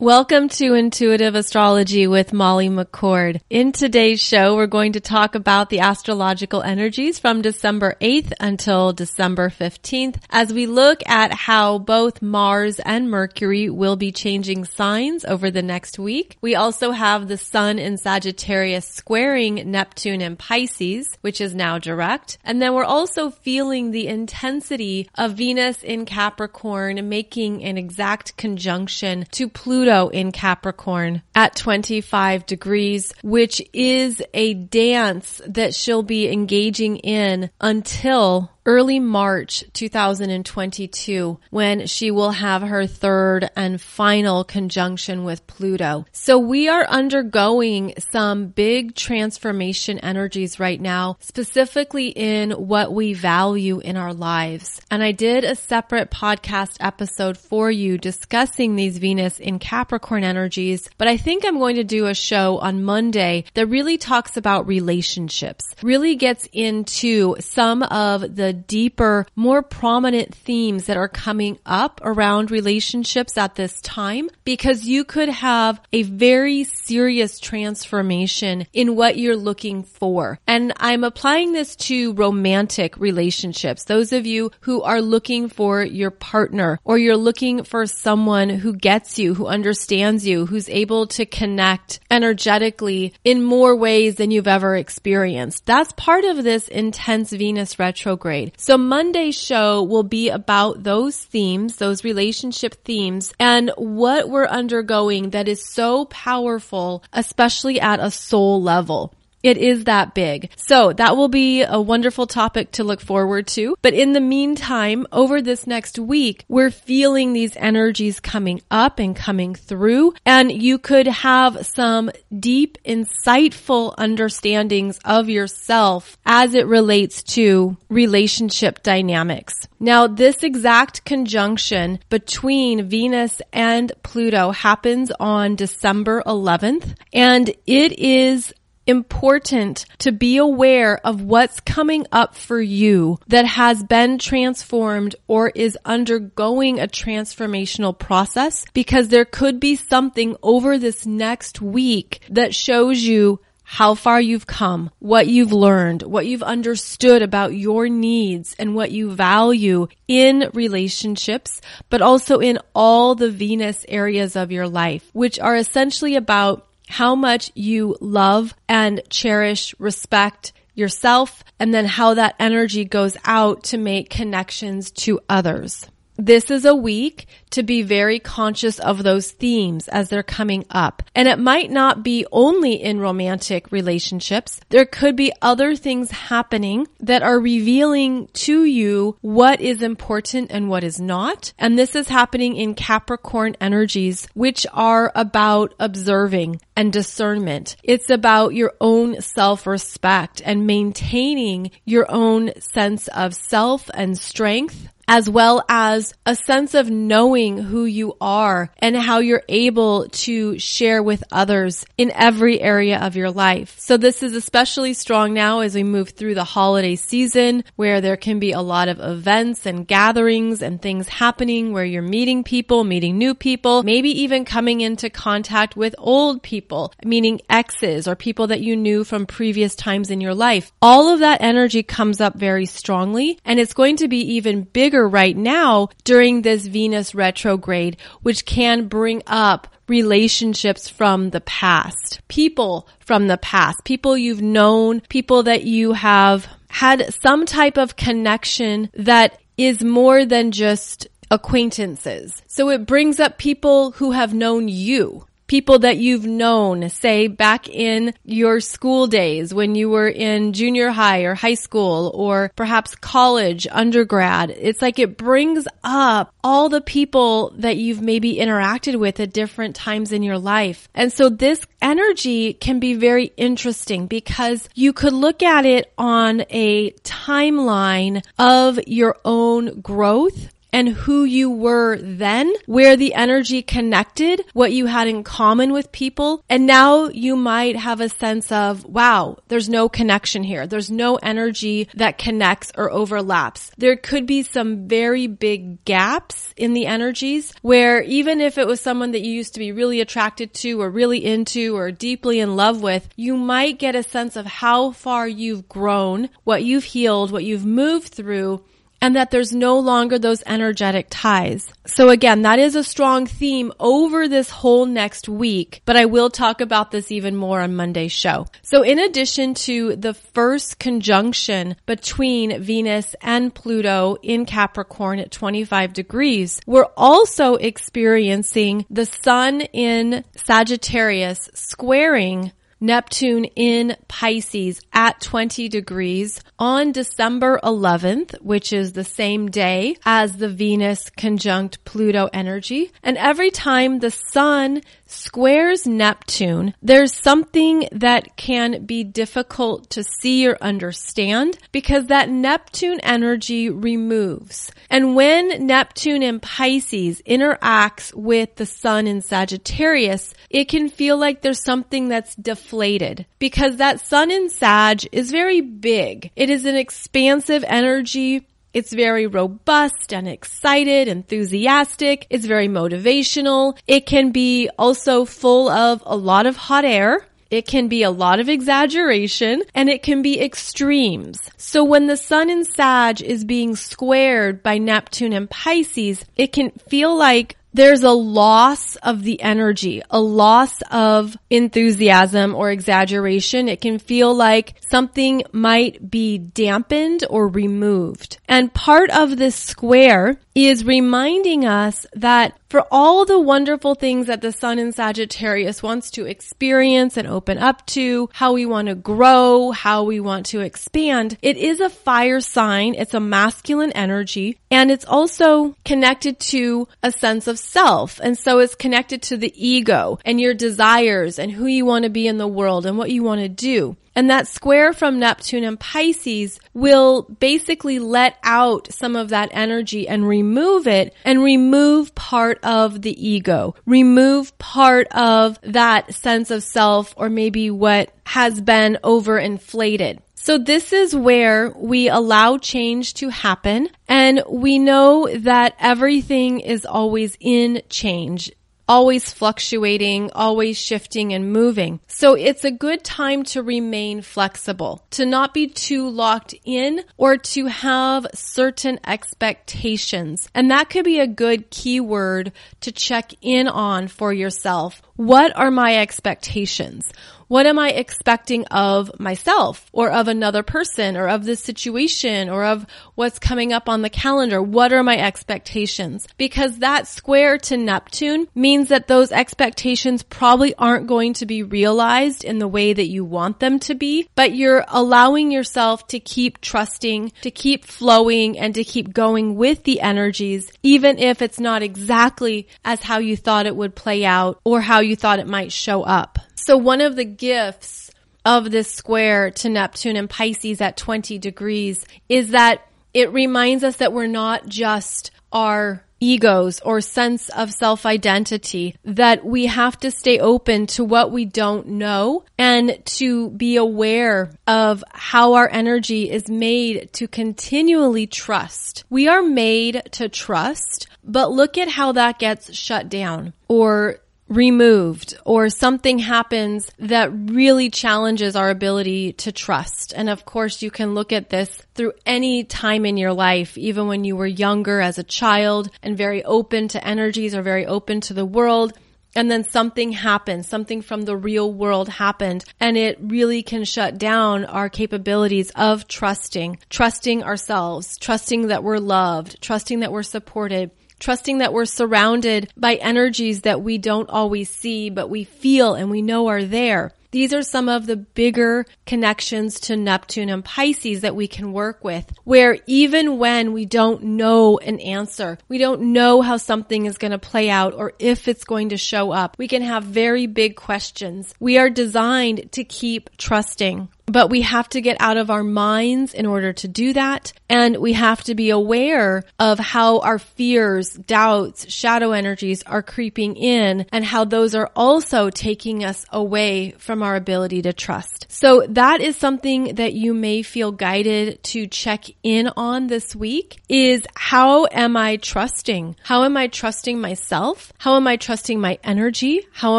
Welcome to Intuitive Astrology with Molly McCord. In today's show, we're going to talk about the astrological energies from December 8th until December 15th as we look at how both Mars and Mercury will be changing signs over the next week. We also have the Sun in Sagittarius squaring Neptune in Pisces, which is now direct. And then we're also feeling the intensity of Venus in Capricorn making an exact conjunction to Pluto Pluto in Capricorn at 25 degrees, which is a dance that she'll be engaging in until early March 2022 when she will have her third and final conjunction with Pluto. So we are undergoing some big transformation energies right now, specifically in what we value in our lives. And I did a separate podcast episode for you discussing these Venus in Capricorn energies, but I think I'm going to do a show on Monday that really talks about relationships, really gets into some of the deeper, more prominent themes that are coming up around relationships at this time because you could have a very serious transformation in what you're looking for. And I'm applying this to romantic relationships. Those of you who are looking for your partner or you're looking for someone who gets you, who understands you, who's able to connect energetically in more ways than you've ever experienced. That's part of this intense Venus retrograde So Monday's show will be about those themes, those relationship themes and what we're undergoing that is so powerful, especially at a soul level. It is that big. So that will be a wonderful topic to look forward to. But in the meantime, over this next week, we're feeling these energies coming up and coming through. And you could have some deep, insightful understandings of yourself as it relates to relationship dynamics. Now, this exact conjunction between Venus and Pluto happens on December 11th, and it is important to be aware of what's coming up for you that has been transformed or is undergoing a transformational process because there could be something over this next week that shows you how far you've come, what you've learned, what you've understood about your needs and what you value in relationships, but also in all the Venus areas of your life, which are essentially about how much you love and cherish, respect yourself, and then how that energy goes out to make connections to others. This is a week to be very conscious of those themes as they're coming up. And it might not be only in romantic relationships. There could be other things happening that are revealing to you what is important and what is not. And this is happening in Capricorn energies, which are about observing and discernment. It's about your own self-respect and maintaining your own sense of self and strength as well as a sense of knowing who you are and how you're able to share with others in every area of your life. So this is especially strong now as we move through the holiday season where there can be a lot of events and gatherings and things happening where you're meeting people, meeting new people, maybe even coming into contact with old people, meaning exes or people that you knew from previous times in your life. All of that energy comes up very strongly and it's going to be even bigger right now during this Venus retrograde, which can bring up relationships from the past, people from the past, people you've known, people that you have had some type of connection that is more than just acquaintances. So it brings up people who have known you, people that you've known, say back in your school days when you were in junior high or high school or perhaps college, undergrad. It's like it brings up all the people that you've maybe interacted with at different times in your life. And so this energy can be very interesting because you could look at it on a timeline of your own growth and who you were then, where the energy connected, what you had in common with people. And now you might have a sense of, wow, there's no connection here. There's no energy that connects or overlaps. There could be some very big gaps in the energies where even if it was someone that you used to be really attracted to or really into or deeply in love with, you might get a sense of how far you've grown, what you've healed, what you've moved through, and that there's no longer those energetic ties. So again, that is a strong theme over this whole next week, but I will talk about this even more on Monday's show. So in addition to the first conjunction between Venus and Pluto in Capricorn at 25 degrees, we're also experiencing the sun in Sagittarius squaring Neptune in Pisces at 20 degrees on December 11th, which is the same day as the Venus conjunct Pluto energy. And every time the sun squares Neptune, there's something that can be difficult to see or understand because that Neptune energy removes. And when Neptune in Pisces interacts with the sun in Sagittarius, it can feel like there's something that's deflated because that sun in Sag is very big. It is an expansive energy it's very robust and excited, enthusiastic. It's very motivational. It can be also full of a lot of hot air. It can be a lot of exaggeration and it can be extremes. So when the sun in Sag is being squared by Neptune and Pisces, it can feel like there's a loss of the energy, a loss of enthusiasm or exaggeration. It can feel like something might be dampened or removed. And part of this square is reminding us that for all the wonderful things that the sun in Sagittarius wants to experience and open up to, how we want to grow, how we want to expand, it is a fire sign. It's a masculine energy and it's also connected to a sense of self. And so it's connected to the ego and your desires and who you want to be in the world and what you want to do. And that square from Neptune and Pisces will basically let out some of that energy and remove it and remove part of the ego, remove part of that sense of self or maybe what has been overinflated. So this is where we allow change to happen and we know that everything is always in change always fluctuating, always shifting and moving. So it's a good time to remain flexible, to not be too locked in or to have certain expectations. And that could be a good keyword to check in on for yourself. What are my expectations? What am I expecting of myself or of another person or of this situation or of what's coming up on the calendar? What are my expectations? Because that square to Neptune means that those expectations probably aren't going to be realized in the way that you want them to be, but you're allowing yourself to keep trusting, to keep flowing and to keep going with the energies, even if it's not exactly as how you thought it would play out or how you thought it might show up. So one of the gifts of this square to Neptune and Pisces at 20 degrees is that it reminds us that we're not just our egos or sense of self identity, that we have to stay open to what we don't know and to be aware of how our energy is made to continually trust. We are made to trust, but look at how that gets shut down or removed or something happens that really challenges our ability to trust. And of course, you can look at this through any time in your life, even when you were younger as a child and very open to energies or very open to the world. And then something happened, something from the real world happened, and it really can shut down our capabilities of trusting, trusting ourselves, trusting that we're loved, trusting that we're supported, trusting that we're surrounded by energies that we don't always see, but we feel and we know are there. These are some of the bigger connections to Neptune and Pisces that we can work with, where even when we don't know an answer, we don't know how something is going to play out or if it's going to show up, we can have very big questions. We are designed to keep trusting. But we have to get out of our minds in order to do that. And we have to be aware of how our fears, doubts, shadow energies are creeping in and how those are also taking us away from our ability to trust. So that is something that you may feel guided to check in on this week is how am I trusting? How am I trusting myself? How am I trusting my energy? How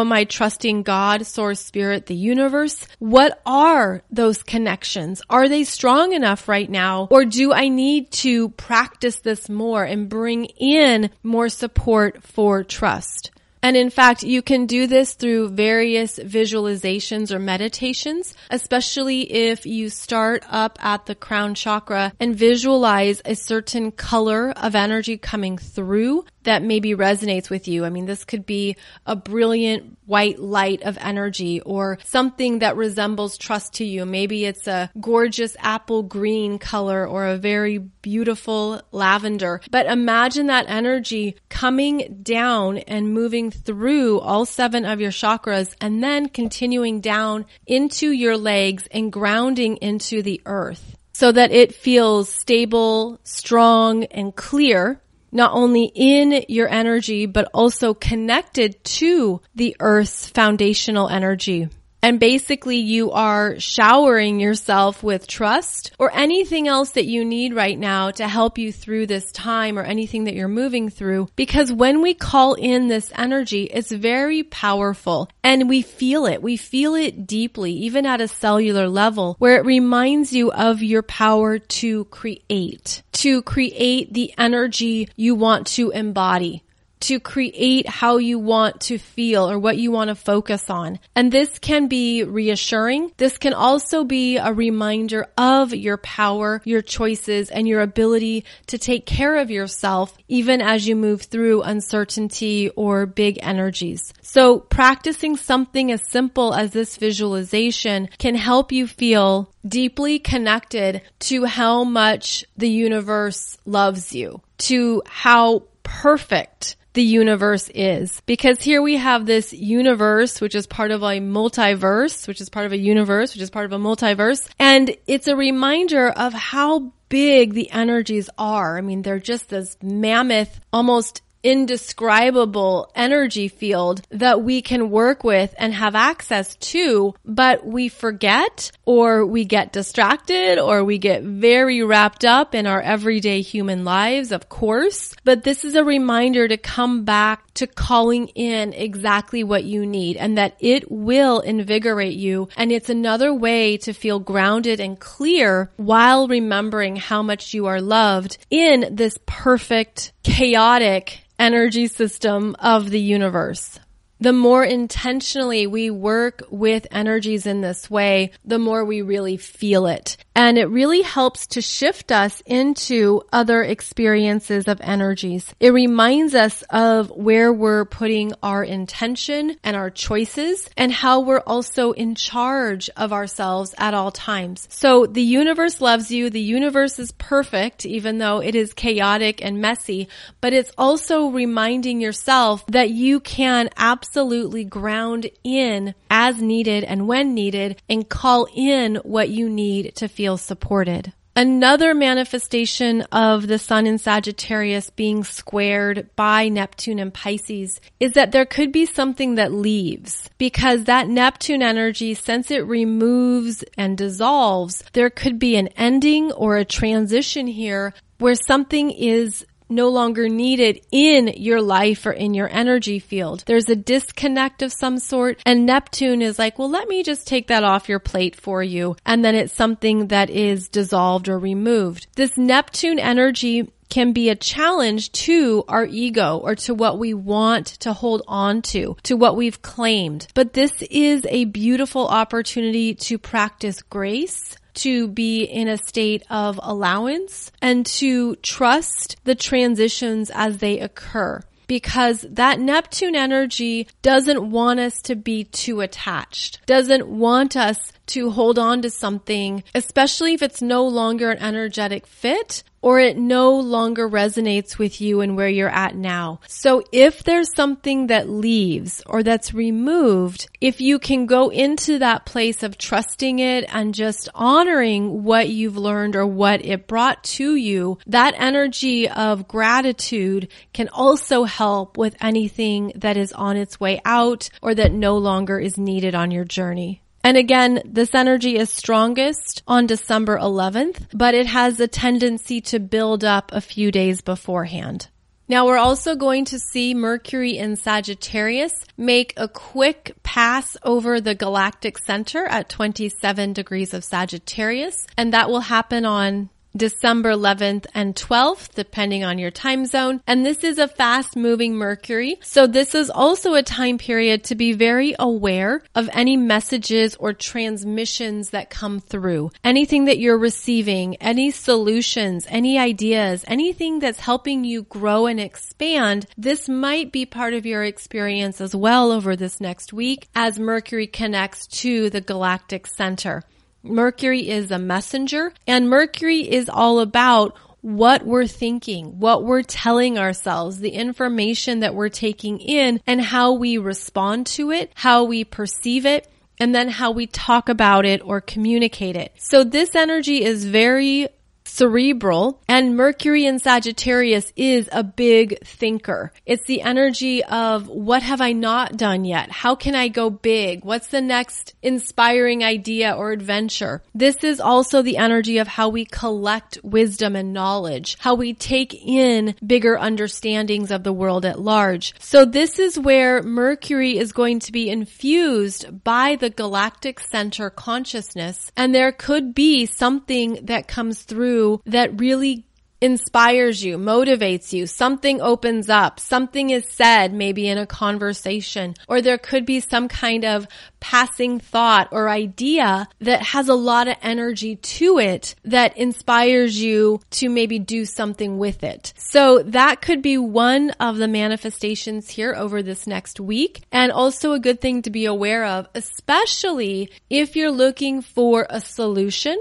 am I trusting God, source, spirit, the universe? What are those connections? Are they strong enough right now? Or do I need to practice this more and bring in more support for trust? And in fact, you can do this through various visualizations or meditations, especially if you start up at the crown chakra and visualize a certain color of energy coming through that maybe resonates with you. I mean, this could be a brilliant white light of energy or something that resembles trust to you. Maybe it's a gorgeous apple green color or a very beautiful lavender. But imagine that energy coming down and moving through all seven of your chakras and then continuing down into your legs and grounding into the earth so that it feels stable, strong, and clear not only in your energy, but also connected to the earth's foundational energy. And basically you are showering yourself with trust or anything else that you need right now to help you through this time or anything that you're moving through. Because when we call in this energy, it's very powerful and we feel it. We feel it deeply, even at a cellular level where it reminds you of your power to create, to create the energy you want to embody to create how you want to feel or what you want to focus on. And this can be reassuring. This can also be a reminder of your power, your choices, and your ability to take care of yourself even as you move through uncertainty or big energies. So practicing something as simple as this visualization can help you feel deeply connected to how much the universe loves you, to how perfect the universe is. Because here we have this universe, which is part of a multiverse, which is part of a universe, which is part of a multiverse. And it's a reminder of how big the energies are. I mean, they're just this mammoth, almost indescribable energy field that we can work with and have access to, but we forget or we get distracted or we get very wrapped up in our everyday human lives, of course. But this is a reminder to come back to calling in exactly what you need and that it will invigorate you. And it's another way to feel grounded and clear while remembering how much you are loved in this perfect, chaotic, energy system of the universe the more intentionally we work with energies in this way, the more we really feel it. And it really helps to shift us into other experiences of energies. It reminds us of where we're putting our intention and our choices and how we're also in charge of ourselves at all times. So the universe loves you. The universe is perfect, even though it is chaotic and messy, but it's also reminding yourself that you can absolutely ground in as needed and when needed and call in what you need to feel supported. Another manifestation of the sun in Sagittarius being squared by Neptune and Pisces is that there could be something that leaves because that Neptune energy, since it removes and dissolves, there could be an ending or a transition here where something is no longer needed in your life or in your energy field. There's a disconnect of some sort and Neptune is like, well, let me just take that off your plate for you. And then it's something that is dissolved or removed. This Neptune energy can be a challenge to our ego or to what we want to hold on to, to what we've claimed. But this is a beautiful opportunity to practice grace, to be in a state of allowance and to trust the transitions as they occur. Because that Neptune energy doesn't want us to be too attached, doesn't want us to hold on to something, especially if it's no longer an energetic fit or it no longer resonates with you and where you're at now. So if there's something that leaves or that's removed, if you can go into that place of trusting it and just honoring what you've learned or what it brought to you, that energy of gratitude can also help with anything that is on its way out or that no longer is needed on your journey. And again, this energy is strongest on December 11th, but it has a tendency to build up a few days beforehand. Now we're also going to see Mercury in Sagittarius make a quick pass over the galactic center at 27 degrees of Sagittarius, and that will happen on December 11th and 12th, depending on your time zone. And this is a fast moving Mercury. So this is also a time period to be very aware of any messages or transmissions that come through. Anything that you're receiving, any solutions, any ideas, anything that's helping you grow and expand. This might be part of your experience as well over this next week as Mercury connects to the galactic center. Mercury is a messenger and Mercury is all about what we're thinking, what we're telling ourselves, the information that we're taking in and how we respond to it, how we perceive it, and then how we talk about it or communicate it. So this energy is very cerebral and Mercury in Sagittarius is a big thinker. It's the energy of what have I not done yet? How can I go big? What's the next inspiring idea or adventure? This is also the energy of how we collect wisdom and knowledge, how we take in bigger understandings of the world at large. So this is where Mercury is going to be infused by the galactic center consciousness and there could be something that comes through that really inspires you, motivates you, something opens up, something is said maybe in a conversation, or there could be some kind of passing thought or idea that has a lot of energy to it that inspires you to maybe do something with it. So that could be one of the manifestations here over this next week and also a good thing to be aware of, especially if you're looking for a solution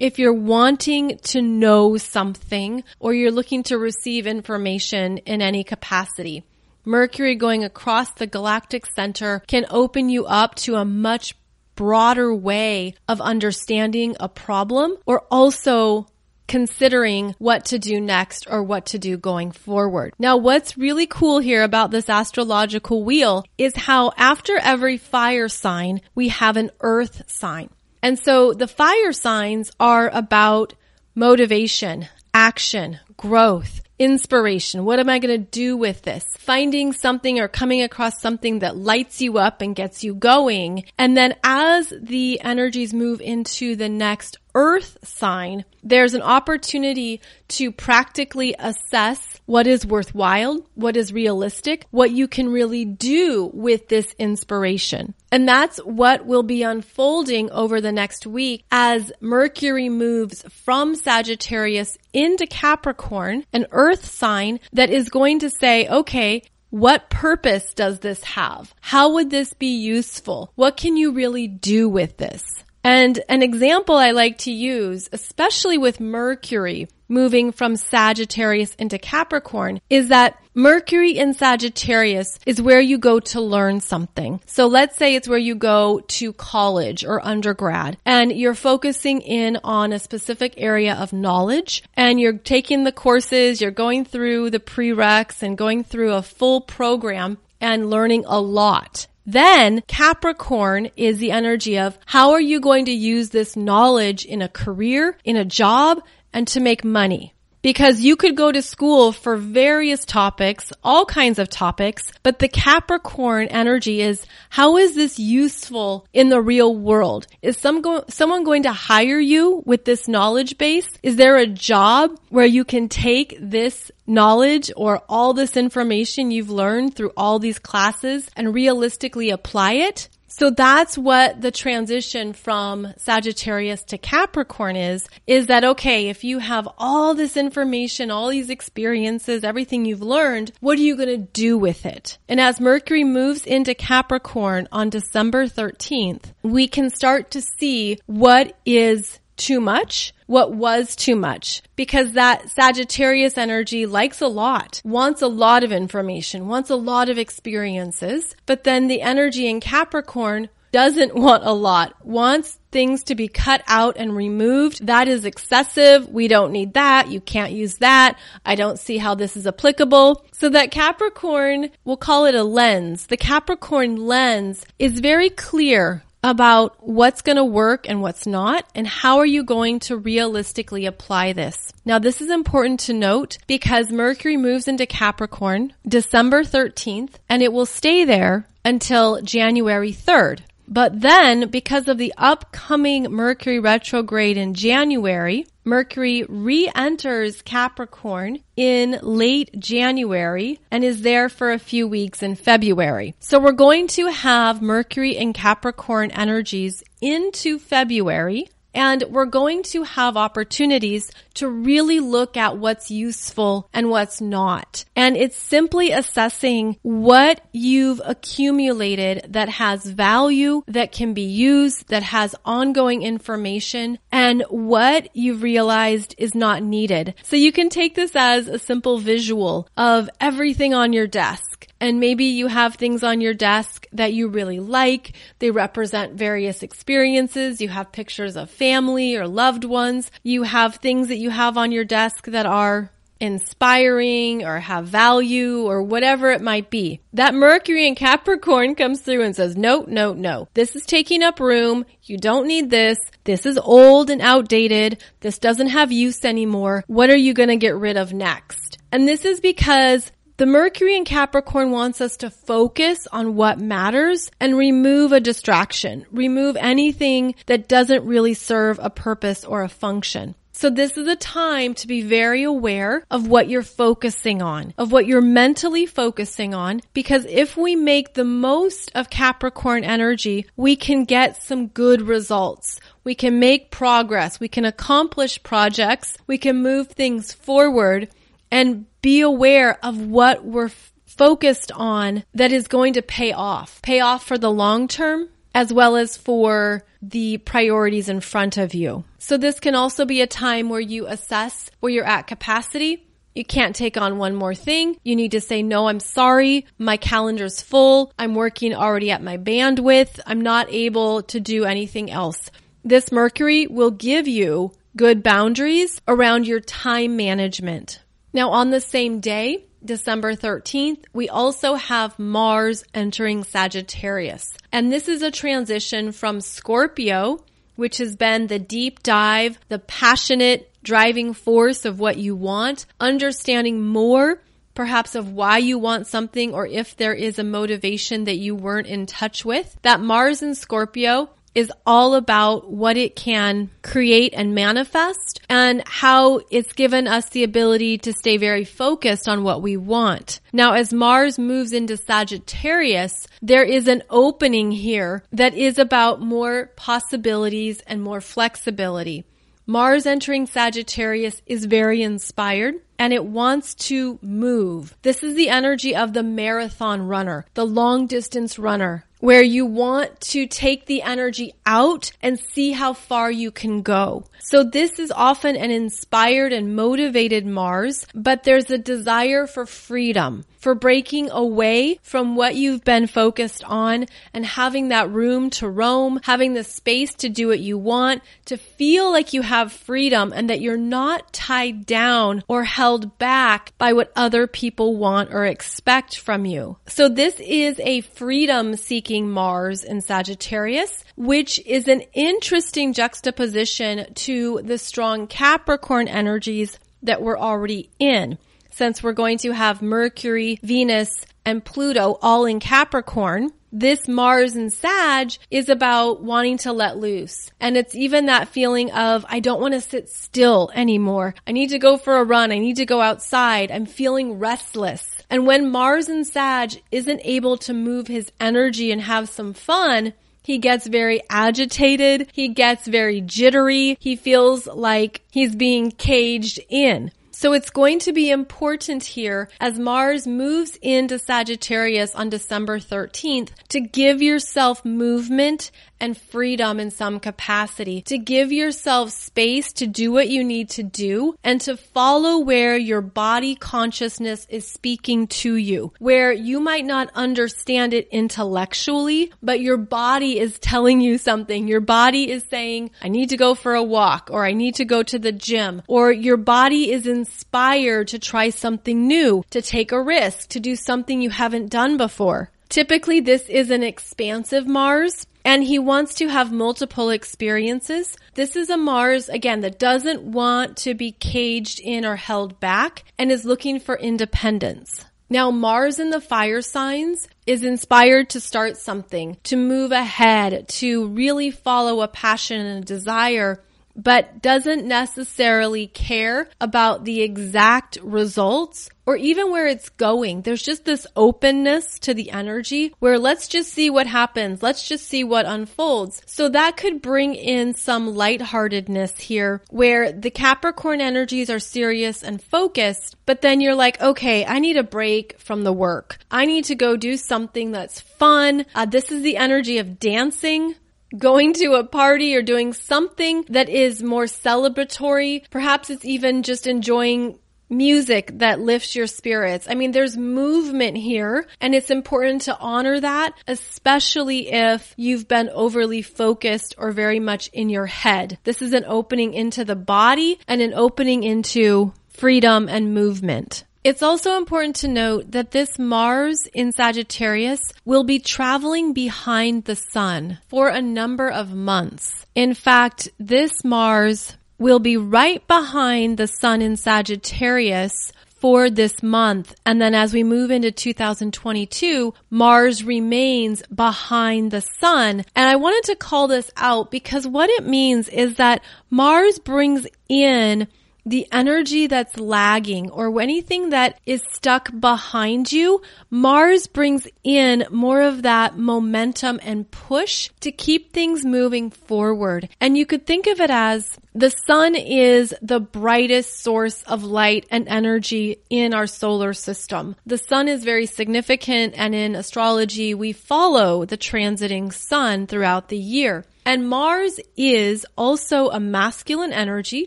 if you're wanting to know something or you're looking to receive information in any capacity. Mercury going across the galactic center can open you up to a much broader way of understanding a problem or also considering what to do next or what to do going forward. Now, what's really cool here about this astrological wheel is how after every fire sign, we have an earth sign. And so the fire signs are about motivation, action, growth, inspiration. What am I going to do with this? Finding something or coming across something that lights you up and gets you going. And then as the energies move into the next earth sign, there's an opportunity to practically assess what is worthwhile, what is realistic, what you can really do with this inspiration. And that's what will be unfolding over the next week as Mercury moves from Sagittarius into Capricorn, an earth sign that is going to say, okay, what purpose does this have? How would this be useful? What can you really do with this? And an example I like to use, especially with Mercury moving from Sagittarius into Capricorn, is that Mercury in Sagittarius is where you go to learn something. So let's say it's where you go to college or undergrad and you're focusing in on a specific area of knowledge and you're taking the courses, you're going through the prereqs and going through a full program and learning a lot. Then Capricorn is the energy of how are you going to use this knowledge in a career, in a job, and to make money? Because you could go to school for various topics, all kinds of topics, but the Capricorn energy is how is this useful in the real world? Is some go- someone going to hire you with this knowledge base? Is there a job where you can take this knowledge or all this information you've learned through all these classes and realistically apply it? So that's what the transition from Sagittarius to Capricorn is, is that okay, if you have all this information, all these experiences, everything you've learned, what are you going to do with it? And as Mercury moves into Capricorn on December 13th, we can start to see what is too much, what was too much, because that Sagittarius energy likes a lot, wants a lot of information, wants a lot of experiences, but then the energy in Capricorn doesn't want a lot, wants things to be cut out and removed. That is excessive. We don't need that. You can't use that. I don't see how this is applicable. So that Capricorn, we'll call it a lens. The Capricorn lens is very clear about what's going to work and what's not, and how are you going to realistically apply this. Now, this is important to note because Mercury moves into Capricorn December 13th, and it will stay there until January 3rd. But then, because of the upcoming Mercury retrograde in January, Mercury re-enters Capricorn in late January and is there for a few weeks in February. So we're going to have Mercury and Capricorn energies into February and we're going to have opportunities to really look at what's useful and what's not. And it's simply assessing what you've accumulated that has value, that can be used, that has ongoing information, and what you've realized is not needed. So you can take this as a simple visual of everything on your desk and maybe you have things on your desk that you really like. They represent various experiences. You have pictures of family or loved ones. You have things that you have on your desk that are inspiring or have value or whatever it might be. That Mercury in Capricorn comes through and says, no, no, no. This is taking up room. You don't need this. This is old and outdated. This doesn't have use anymore. What are you going to get rid of next? And this is because the Mercury in Capricorn wants us to focus on what matters and remove a distraction, remove anything that doesn't really serve a purpose or a function. So this is a time to be very aware of what you're focusing on, of what you're mentally focusing on, because if we make the most of Capricorn energy, we can get some good results. We can make progress. We can accomplish projects. We can move things forward and be aware of what we're f- focused on that is going to pay off, pay off for the long term as well as for the priorities in front of you. So this can also be a time where you assess where you're at capacity. You can't take on one more thing. You need to say, no, I'm sorry. My calendar's full. I'm working already at my bandwidth. I'm not able to do anything else. This Mercury will give you good boundaries around your time management. Now, on the same day, December 13th, we also have Mars entering Sagittarius. And this is a transition from Scorpio, which has been the deep dive, the passionate driving force of what you want, understanding more perhaps of why you want something or if there is a motivation that you weren't in touch with. That Mars in Scorpio is all about what it can create and manifest and how it's given us the ability to stay very focused on what we want. Now, as Mars moves into Sagittarius, there is an opening here that is about more possibilities and more flexibility. Mars entering Sagittarius is very inspired and it wants to move. This is the energy of the marathon runner, the long distance runner where you want to take the energy out and see how far you can go. So this is often an inspired and motivated Mars, but there's a desire for freedom, for breaking away from what you've been focused on and having that room to roam, having the space to do what you want, to feel like you have freedom and that you're not tied down or held back by what other people want or expect from you. So this is a freedom seeking Mars in Sagittarius, which is an interesting juxtaposition to the strong Capricorn energies that we're already in. Since we're going to have Mercury, Venus, and Pluto all in Capricorn, this Mars and Sag is about wanting to let loose. And it's even that feeling of, I don't want to sit still anymore. I need to go for a run. I need to go outside. I'm feeling restless. And when Mars and Sag isn't able to move his energy and have some fun, he gets very agitated. He gets very jittery. He feels like he's being caged in. So it's going to be important here as Mars moves into Sagittarius on December 13th to give yourself movement and freedom in some capacity, to give yourself space to do what you need to do and to follow where your body consciousness is speaking to you, where you might not understand it intellectually, but your body is telling you something. Your body is saying, I need to go for a walk or I need to go to the gym or your body is inspired to try something new, to take a risk, to do something you haven't done before. Typically, this is an expansive Mars, and he wants to have multiple experiences. This is a Mars, again, that doesn't want to be caged in or held back and is looking for independence. Now, Mars in the fire signs is inspired to start something, to move ahead, to really follow a passion and a desire but doesn't necessarily care about the exact results or even where it's going. There's just this openness to the energy where let's just see what happens. Let's just see what unfolds. So that could bring in some lightheartedness here where the Capricorn energies are serious and focused, but then you're like, okay, I need a break from the work. I need to go do something that's fun. Uh, this is the energy of dancing going to a party or doing something that is more celebratory. Perhaps it's even just enjoying music that lifts your spirits. I mean, there's movement here and it's important to honor that, especially if you've been overly focused or very much in your head. This is an opening into the body and an opening into freedom and movement. It's also important to note that this Mars in Sagittarius will be traveling behind the sun for a number of months. In fact, this Mars will be right behind the sun in Sagittarius for this month. And then as we move into 2022, Mars remains behind the sun. And I wanted to call this out because what it means is that Mars brings in the energy that's lagging or anything that is stuck behind you, Mars brings in more of that momentum and push to keep things moving forward. And you could think of it as the sun is the brightest source of light and energy in our solar system. The sun is very significant and in astrology we follow the transiting sun throughout the year. And Mars is also a masculine energy,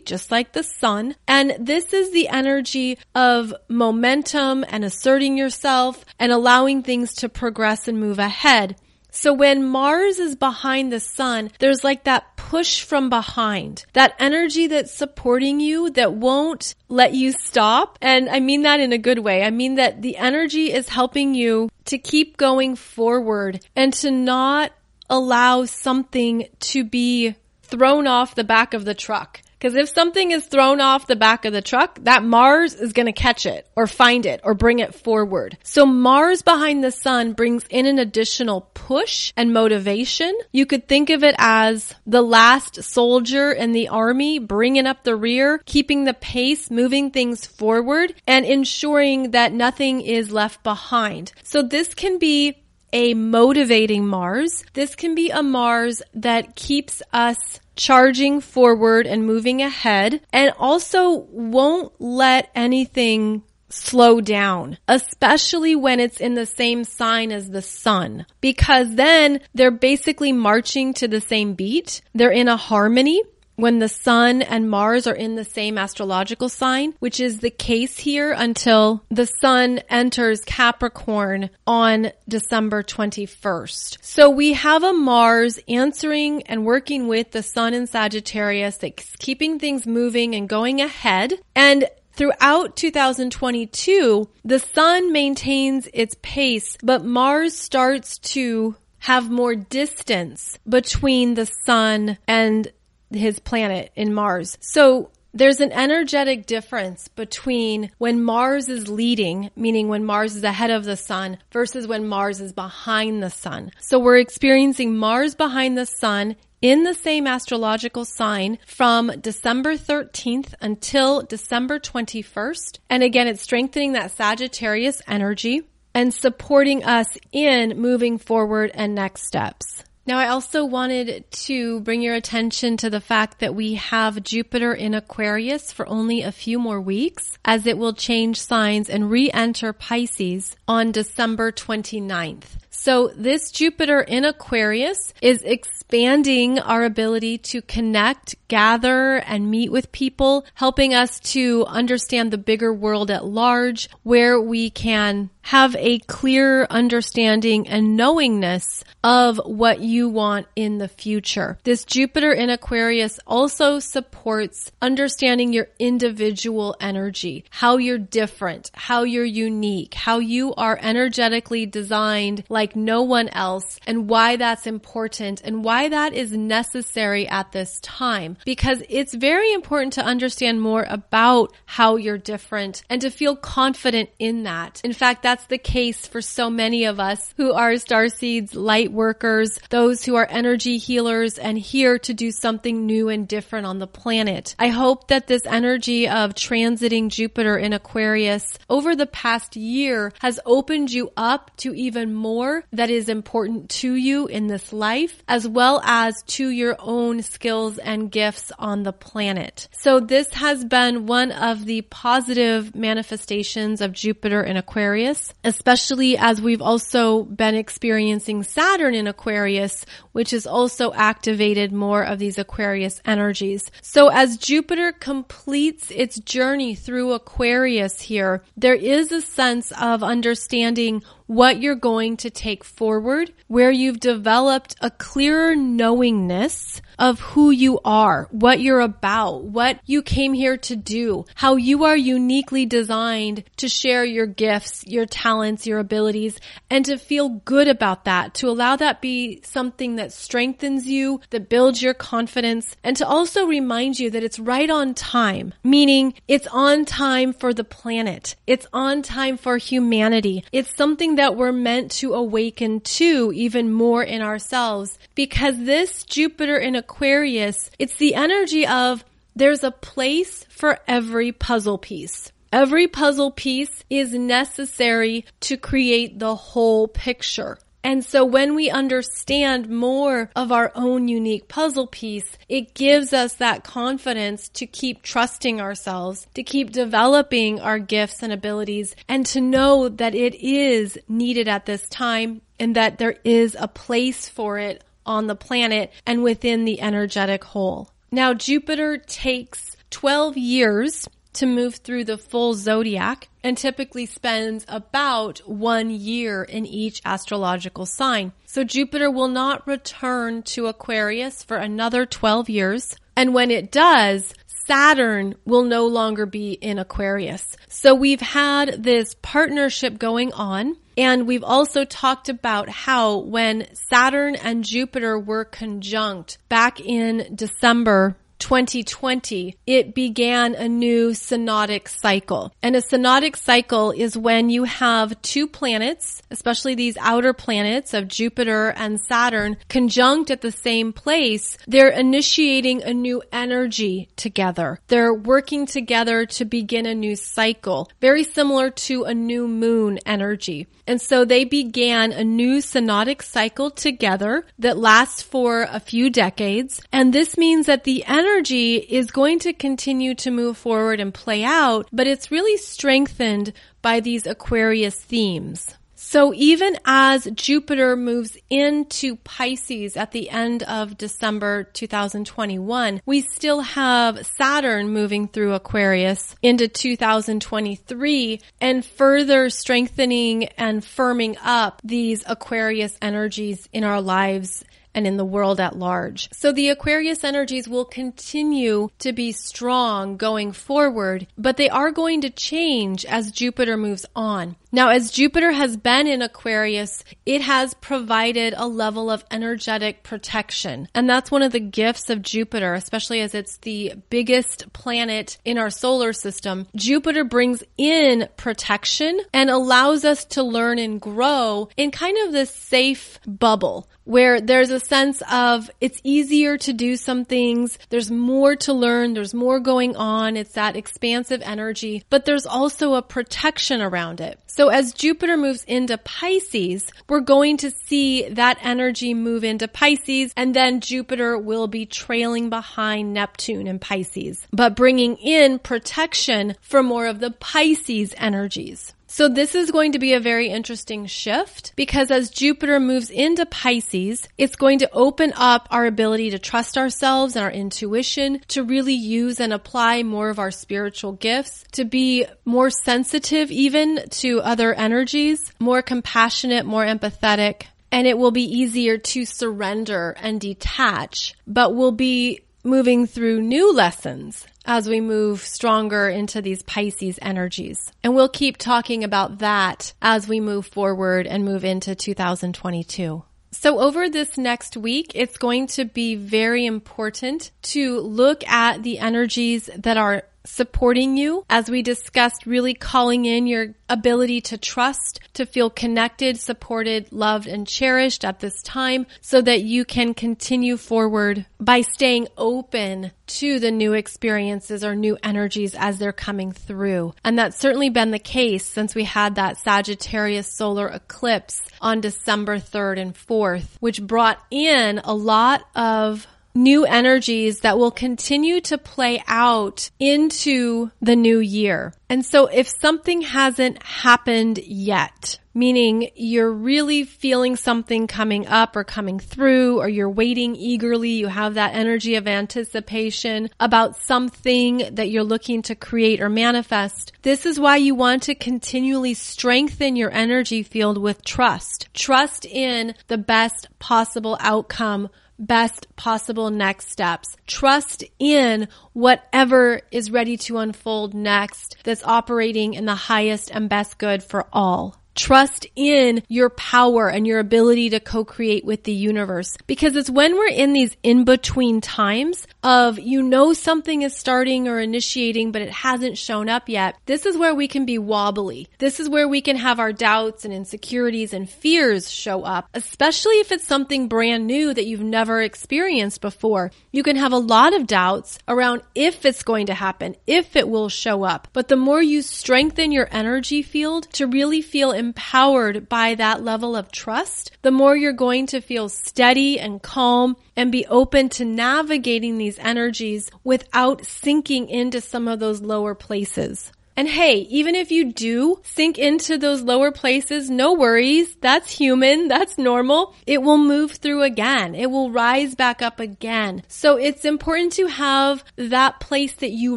just like the sun. And this is the energy of momentum and asserting yourself and allowing things to progress and move ahead. So when Mars is behind the sun, there's like that push from behind, that energy that's supporting you that won't let you stop. And I mean that in a good way. I mean that the energy is helping you to keep going forward and to not allow something to be thrown off the back of the truck. Because if something is thrown off the back of the truck, that Mars is going to catch it or find it or bring it forward. So Mars behind the sun brings in an additional push and motivation. You could think of it as the last soldier in the army bringing up the rear, keeping the pace, moving things forward and ensuring that nothing is left behind. So this can be a motivating Mars. This can be a Mars that keeps us charging forward and moving ahead and also won't let anything slow down, especially when it's in the same sign as the sun, because then they're basically marching to the same beat. They're in a harmony when the sun and Mars are in the same astrological sign, which is the case here until the sun enters Capricorn on December 21st. So we have a Mars answering and working with the sun in Sagittarius that's keeping things moving and going ahead. And Throughout 2022, the sun maintains its pace, but Mars starts to have more distance between the sun and his planet in Mars. So there's an energetic difference between when Mars is leading, meaning when Mars is ahead of the sun, versus when Mars is behind the sun. So we're experiencing Mars behind the sun in the same astrological sign from December 13th until December 21st. And again, it's strengthening that Sagittarius energy and supporting us in moving forward and next steps. Now, I also wanted to bring your attention to the fact that we have Jupiter in Aquarius for only a few more weeks as it will change signs and re-enter Pisces on December 29th. So this Jupiter in Aquarius is expanding our ability to connect, gather, and meet with people, helping us to understand the bigger world at large, where we can have a clear understanding and knowingness of what you want in the future. This Jupiter in Aquarius also supports understanding your individual energy, how you're different, how you're unique, how you are energetically designed like no one else, and why that's important and why that is necessary at this time. Because it's very important to understand more about how you're different and to feel confident in that. In fact, that's the case for so many of us who are starseeds, light workers, those who are energy healers and here to do something new and different on the planet. I hope that this energy of transiting Jupiter in Aquarius over the past year has opened you up to even more that is important to you in this life, as well as to your own skills and gifts on the planet. So this has been one of the positive manifestations of Jupiter in Aquarius especially as we've also been experiencing Saturn in Aquarius, which has also activated more of these Aquarius energies. So as Jupiter completes its journey through Aquarius here, there is a sense of understanding what you're going to take forward, where you've developed a clearer knowingness of who you are, what you're about, what you came here to do, how you are uniquely designed to share your gifts, your talents, your abilities, and to feel good about that, to allow that be something that strengthens you, that builds your confidence, and to also remind you that it's right on time, meaning it's on time for the planet. It's on time for humanity. It's something that we're meant to awaken to even more in ourselves because this Jupiter in Aquarius, it's the energy of there's a place for every puzzle piece. Every puzzle piece is necessary to create the whole picture. And so when we understand more of our own unique puzzle piece, it gives us that confidence to keep trusting ourselves, to keep developing our gifts and abilities, and to know that it is needed at this time and that there is a place for it on the planet and within the energetic whole. Now, Jupiter takes 12 years to move through the full zodiac and typically spends about one year in each astrological sign. So Jupiter will not return to Aquarius for another 12 years. And when it does, Saturn will no longer be in Aquarius. So we've had this partnership going on. And we've also talked about how when Saturn and Jupiter were conjunct back in December 2020, it began a new synodic cycle. And a synodic cycle is when you have two planets, especially these outer planets of Jupiter and Saturn, conjunct at the same place. They're initiating a new energy together. They're working together to begin a new cycle, very similar to a new moon energy. And so they began a new synodic cycle together that lasts for a few decades. And this means that the energy is going to continue to move forward and play out, but it's really strengthened by these Aquarius themes. So even as Jupiter moves into Pisces at the end of December 2021, we still have Saturn moving through Aquarius into 2023 and further strengthening and firming up these Aquarius energies in our lives and in the world at large. So the Aquarius energies will continue to be strong going forward, but they are going to change as Jupiter moves on. Now, as Jupiter has been in Aquarius, it has provided a level of energetic protection. And that's one of the gifts of Jupiter, especially as it's the biggest planet in our solar system. Jupiter brings in protection and allows us to learn and grow in kind of this safe bubble where there's a sense of it's easier to do some things. There's more to learn. There's more going on. It's that expansive energy, but there's also a protection around it. So as Jupiter moves into Pisces, we're going to see that energy move into Pisces and then Jupiter will be trailing behind Neptune in Pisces, but bringing in protection for more of the Pisces energies. So this is going to be a very interesting shift because as Jupiter moves into Pisces, it's going to open up our ability to trust ourselves and our intuition, to really use and apply more of our spiritual gifts, to be more sensitive even to other energies, more compassionate, more empathetic, and it will be easier to surrender and detach, but we'll be moving through new lessons as we move stronger into these Pisces energies. And we'll keep talking about that as we move forward and move into 2022. So over this next week, it's going to be very important to look at the energies that are supporting you as we discussed really calling in your ability to trust, to feel connected, supported, loved, and cherished at this time so that you can continue forward by staying open to the new experiences or new energies as they're coming through. And that's certainly been the case since we had that Sagittarius solar eclipse on December 3rd and 4th, which brought in a lot of new energies that will continue to play out into the new year. And so if something hasn't happened yet, meaning you're really feeling something coming up or coming through, or you're waiting eagerly, you have that energy of anticipation about something that you're looking to create or manifest. This is why you want to continually strengthen your energy field with trust. Trust in the best possible outcome best possible next steps. Trust in whatever is ready to unfold next that's operating in the highest and best good for all. Trust in your power and your ability to co-create with the universe. Because it's when we're in these in-between times of you know something is starting or initiating, but it hasn't shown up yet. This is where we can be wobbly. This is where we can have our doubts and insecurities and fears show up, especially if it's something brand new that you've never experienced before. You can have a lot of doubts around if it's going to happen, if it will show up. But the more you strengthen your energy field to really feel empowered by that level of trust, the more you're going to feel steady and calm and be open to navigating these energies without sinking into some of those lower places. And hey, even if you do sink into those lower places, no worries. That's human. That's normal. It will move through again. It will rise back up again. So it's important to have that place that you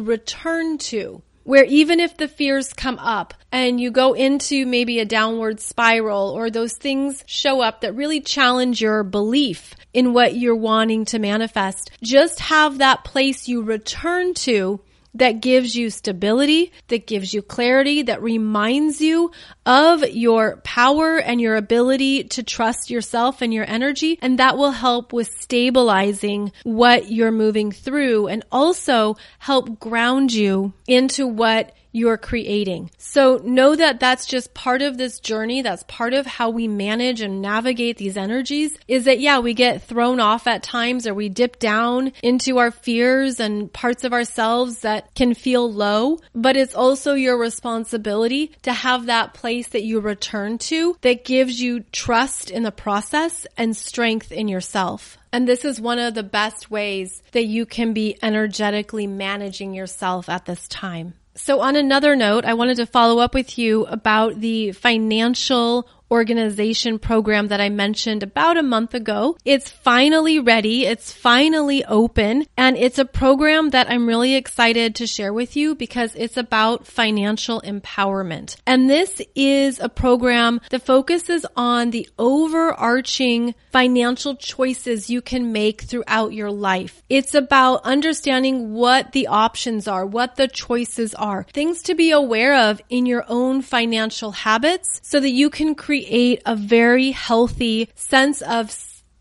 return to where even if the fears come up and you go into maybe a downward spiral or those things show up that really challenge your belief in what you're wanting to manifest, just have that place you return to that gives you stability, that gives you clarity, that reminds you of your power and your ability to trust yourself and your energy. And that will help with stabilizing what you're moving through and also help ground you into what you're creating. So know that that's just part of this journey. That's part of how we manage and navigate these energies is that, yeah, we get thrown off at times or we dip down into our fears and parts of ourselves that can feel low, but it's also your responsibility to have that place that you return to that gives you trust in the process and strength in yourself. And this is one of the best ways that you can be energetically managing yourself at this time. So on another note, I wanted to follow up with you about the financial organization program that I mentioned about a month ago. It's finally ready. It's finally open and it's a program that I'm really excited to share with you because it's about financial empowerment. And this is a program that focuses on the overarching financial choices you can make throughout your life. It's about understanding what the options are, what the choices are, things to be aware of in your own financial habits so that you can create create a very healthy sense of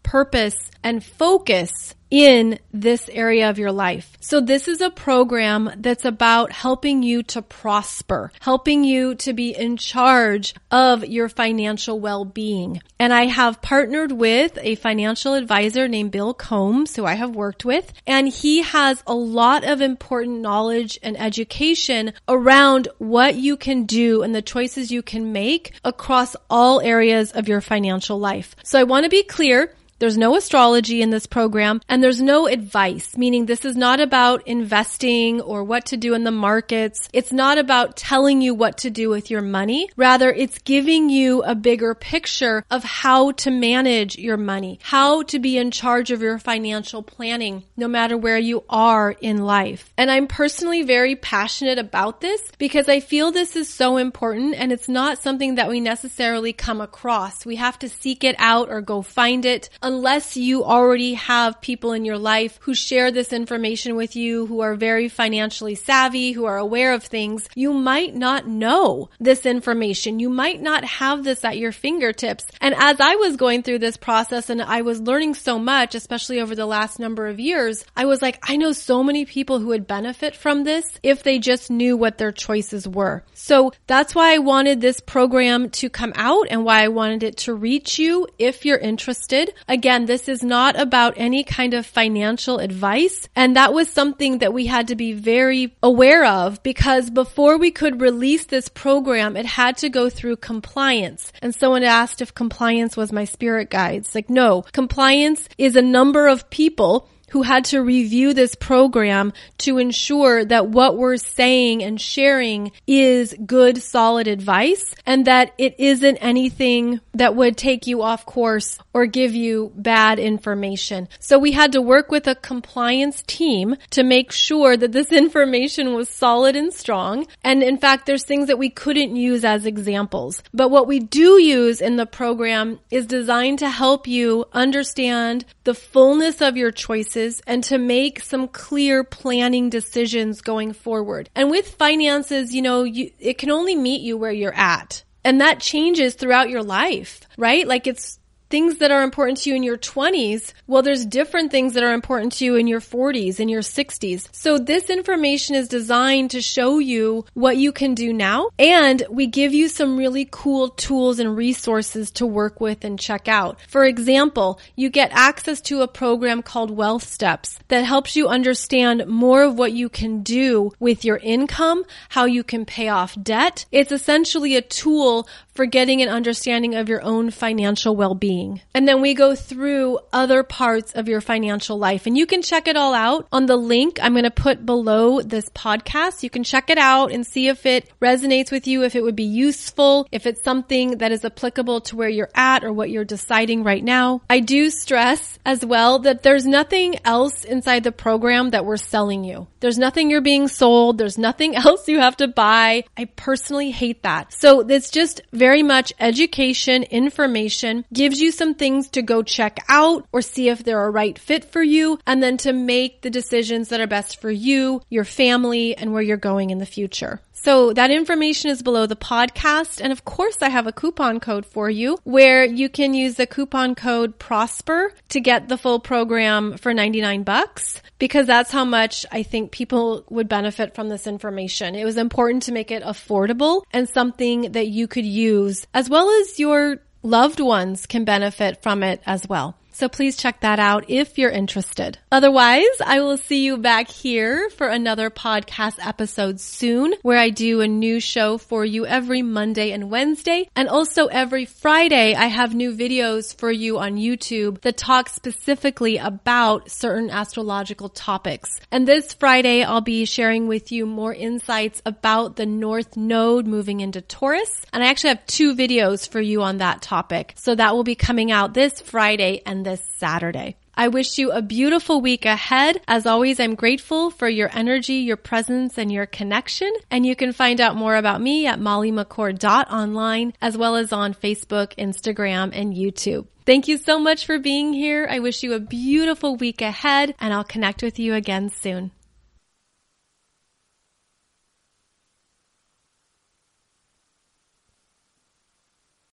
purpose and focus in this area of your life. So this is a program that's about helping you to prosper, helping you to be in charge of your financial well-being. And I have partnered with a financial advisor named Bill Combs, who I have worked with, and he has a lot of important knowledge and education around what you can do and the choices you can make across all areas of your financial life. So I want to be clear There's no astrology in this program and there's no advice, meaning this is not about investing or what to do in the markets. It's not about telling you what to do with your money. Rather, it's giving you a bigger picture of how to manage your money, how to be in charge of your financial planning, no matter where you are in life. And I'm personally very passionate about this because I feel this is so important and it's not something that we necessarily come across. We have to seek it out or go find it unless you already have people in your life who share this information with you, who are very financially savvy, who are aware of things. You might not know this information. You might not have this at your fingertips. And as I was going through this process and I was learning so much, especially over the last number of years, I was like, I know so many people who would benefit from this if they just knew what their choices were. So that's why I wanted this program to come out and why I wanted it to reach you if you're interested. This is not about any kind of financial advice. And that was something that we had to be very aware of because before we could release this program, it had to go through compliance. And someone asked if compliance was my spirit guides. Like, no, compliance is a number of people who had to review this program to ensure that what we're saying and sharing is good, solid advice and that it isn't anything that would take you off course or give you bad information. So we had to work with a compliance team to make sure that this information was solid and strong. And in fact, there's things that we couldn't use as examples. But what we do use in the program is designed to help you understand the fullness of your choices and to make some clear planning decisions going forward. And with finances, you know, you, it can only meet you where you're at. And that changes throughout your life, right? Like it's things that are important to you in your 20s, well, there's different things that are important to you in your 40s, in your 60s. So this information is designed to show you what you can do now. And we give you some really cool tools and resources to work with and check out. For example, you get access to a program called Wealth Steps that helps you understand more of what you can do with your income, how you can pay off debt. It's essentially a tool for getting an understanding of your own financial well-being. And then we go through other parts of your financial life and you can check it all out on the link I'm going to put below this podcast. You can check it out and see if it resonates with you, if it would be useful, if it's something that is applicable to where you're at or what you're deciding right now. I do stress as well that there's nothing else inside the program that we're selling you. There's nothing you're being sold. There's nothing else you have to buy. I personally hate that. So it's just very very much education, information, gives you some things to go check out or see if they're a right fit for you, and then to make the decisions that are best for you, your family, and where you're going in the future. So that information is below the podcast. And of course, I have a coupon code for you where you can use the coupon code PROSPER to get the full program for 99 bucks because that's how much I think people would benefit from this information. It was important to make it affordable and something that you could use as well as your loved ones can benefit from it as well. So please check that out if you're interested. Otherwise, I will see you back here for another podcast episode soon where I do a new show for you every Monday and Wednesday. And also every Friday, I have new videos for you on YouTube that talk specifically about certain astrological topics. And this Friday, I'll be sharing with you more insights about the North Node moving into Taurus. And I actually have two videos for you on that topic. So that will be coming out this Friday and this Saturday. I wish you a beautiful week ahead. As always, I'm grateful for your energy, your presence, and your connection. And you can find out more about me at mollymccord.online as well as on Facebook, Instagram, and YouTube. Thank you so much for being here. I wish you a beautiful week ahead and I'll connect with you again soon.